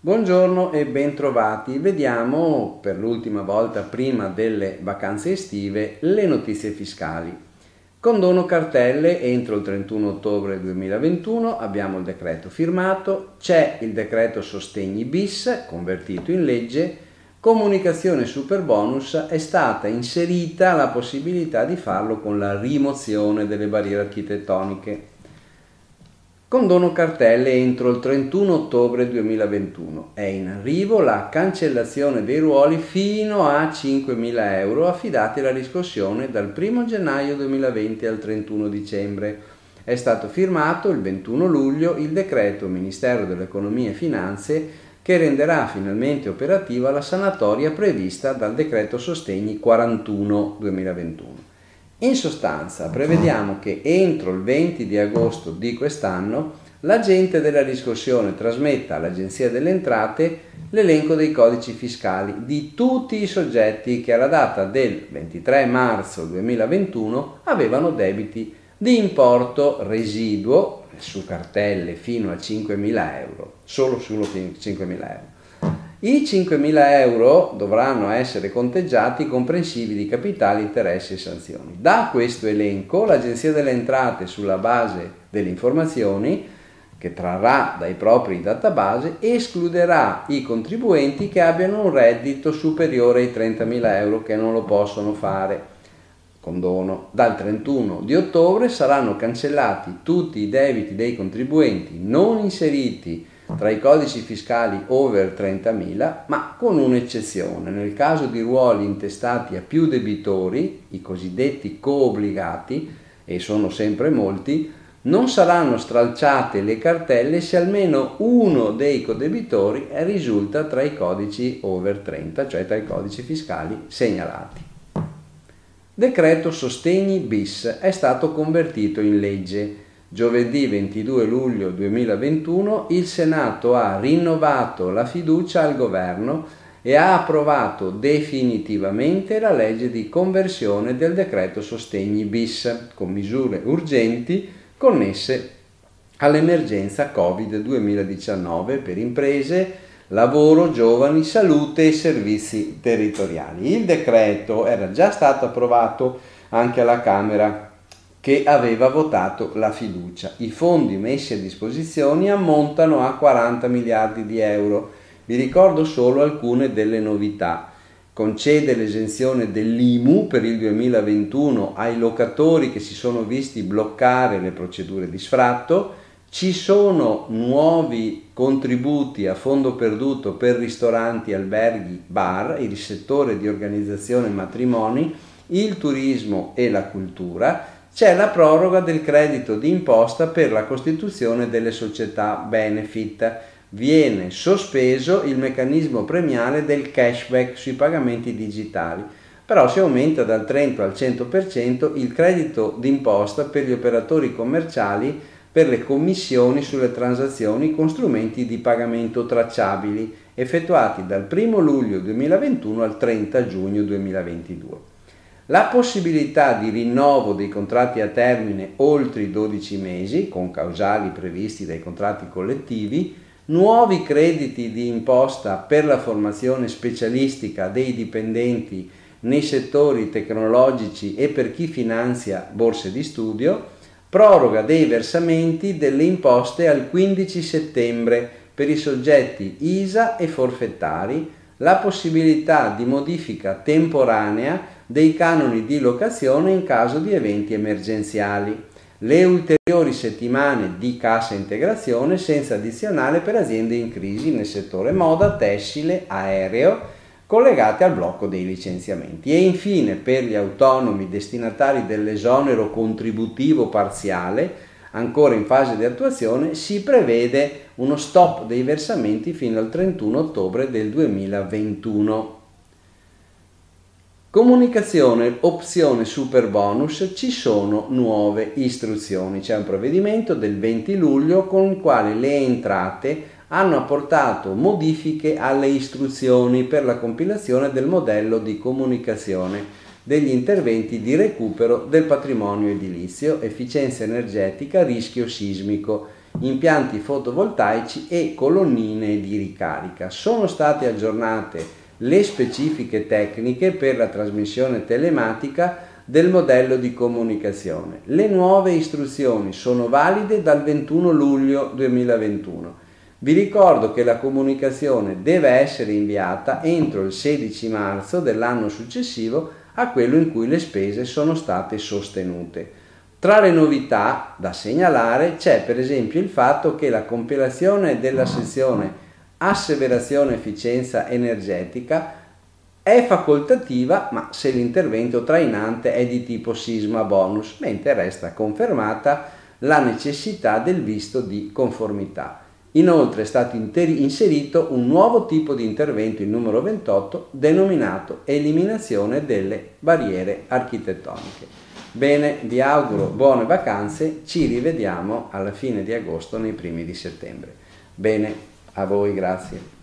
Buongiorno e bentrovati. Vediamo per l'ultima volta prima delle vacanze estive le notizie fiscali. Condono cartelle entro il 31 ottobre 2021 abbiamo il decreto firmato, c'è il decreto sostegni bis convertito in legge, comunicazione super bonus è stata inserita la possibilità di farlo con la rimozione delle barriere architettoniche. Condono cartelle entro il 31 ottobre 2021. È in arrivo la cancellazione dei ruoli fino a 5.000 euro affidati alla riscossione dal 1 gennaio 2020 al 31 dicembre. È stato firmato il 21 luglio il decreto Ministero dell'Economia e Finanze che renderà finalmente operativa la sanatoria prevista dal decreto Sostegni 41 2021. In sostanza prevediamo che entro il 20 di agosto di quest'anno l'agente della riscossione trasmetta all'Agenzia delle Entrate l'elenco dei codici fiscali di tutti i soggetti che alla data del 23 marzo 2021 avevano debiti di importo residuo su cartelle fino a 5.000 euro, solo su 5.000 euro i 5.000 euro dovranno essere conteggiati comprensivi di capitali, interessi e sanzioni. Da questo elenco l'Agenzia delle Entrate, sulla base delle informazioni che trarrà dai propri database, escluderà i contribuenti che abbiano un reddito superiore ai 30.000 euro che non lo possono fare. Condono. Dal 31 di ottobre saranno cancellati tutti i debiti dei contribuenti non inseriti tra i codici fiscali over 30.000, ma con un'eccezione. Nel caso di ruoli intestati a più debitori, i cosiddetti coobbligati, e sono sempre molti, non saranno stralciate le cartelle se almeno uno dei codebitori risulta tra i codici over 30, cioè tra i codici fiscali segnalati. Decreto Sostegni bis. È stato convertito in legge. Giovedì 22 luglio 2021 il Senato ha rinnovato la fiducia al governo e ha approvato definitivamente la legge di conversione del decreto sostegni bis con misure urgenti connesse all'emergenza Covid 2019 per imprese, lavoro, giovani, salute e servizi territoriali. Il decreto era già stato approvato anche alla Camera che aveva votato la fiducia. I fondi messi a disposizione ammontano a 40 miliardi di euro. Vi ricordo solo alcune delle novità. Concede l'esenzione dell'IMU per il 2021 ai locatori che si sono visti bloccare le procedure di sfratto. Ci sono nuovi contributi a fondo perduto per ristoranti, alberghi, bar, il settore di organizzazione matrimoni, il turismo e la cultura c'è la proroga del credito d'imposta per la costituzione delle società benefit. Viene sospeso il meccanismo premiale del cashback sui pagamenti digitali, però si aumenta dal 30 al 100% il credito d'imposta per gli operatori commerciali per le commissioni sulle transazioni con strumenti di pagamento tracciabili effettuati dal 1 luglio 2021 al 30 giugno 2022 la possibilità di rinnovo dei contratti a termine oltre i 12 mesi, con causali previsti dai contratti collettivi, nuovi crediti di imposta per la formazione specialistica dei dipendenti nei settori tecnologici e per chi finanzia borse di studio, proroga dei versamenti delle imposte al 15 settembre per i soggetti ISA e forfettari, la possibilità di modifica temporanea dei canoni di locazione in caso di eventi emergenziali, le ulteriori settimane di cassa integrazione senza addizionale per aziende in crisi nel settore moda, tessile, aereo, collegate al blocco dei licenziamenti e infine per gli autonomi destinatari dell'esonero contributivo parziale, ancora in fase di attuazione, si prevede uno stop dei versamenti fino al 31 ottobre del 2021. Comunicazione, opzione super bonus, ci sono nuove istruzioni. C'è un provvedimento del 20 luglio con il quale le entrate hanno apportato modifiche alle istruzioni per la compilazione del modello di comunicazione degli interventi di recupero del patrimonio edilizio, efficienza energetica, rischio sismico, impianti fotovoltaici e colonnine di ricarica. Sono state aggiornate le specifiche tecniche per la trasmissione telematica del modello di comunicazione. Le nuove istruzioni sono valide dal 21 luglio 2021. Vi ricordo che la comunicazione deve essere inviata entro il 16 marzo dell'anno successivo a quello in cui le spese sono state sostenute. Tra le novità da segnalare c'è per esempio il fatto che la compilazione della sezione asseverazione efficienza energetica è facoltativa ma se l'intervento trainante è di tipo sisma bonus, mentre resta confermata la necessità del visto di conformità. Inoltre è stato inserito un nuovo tipo di intervento, il numero 28, denominato eliminazione delle barriere architettoniche. Bene, vi auguro buone vacanze, ci rivediamo alla fine di agosto, nei primi di settembre. Bene, a voi, grazie.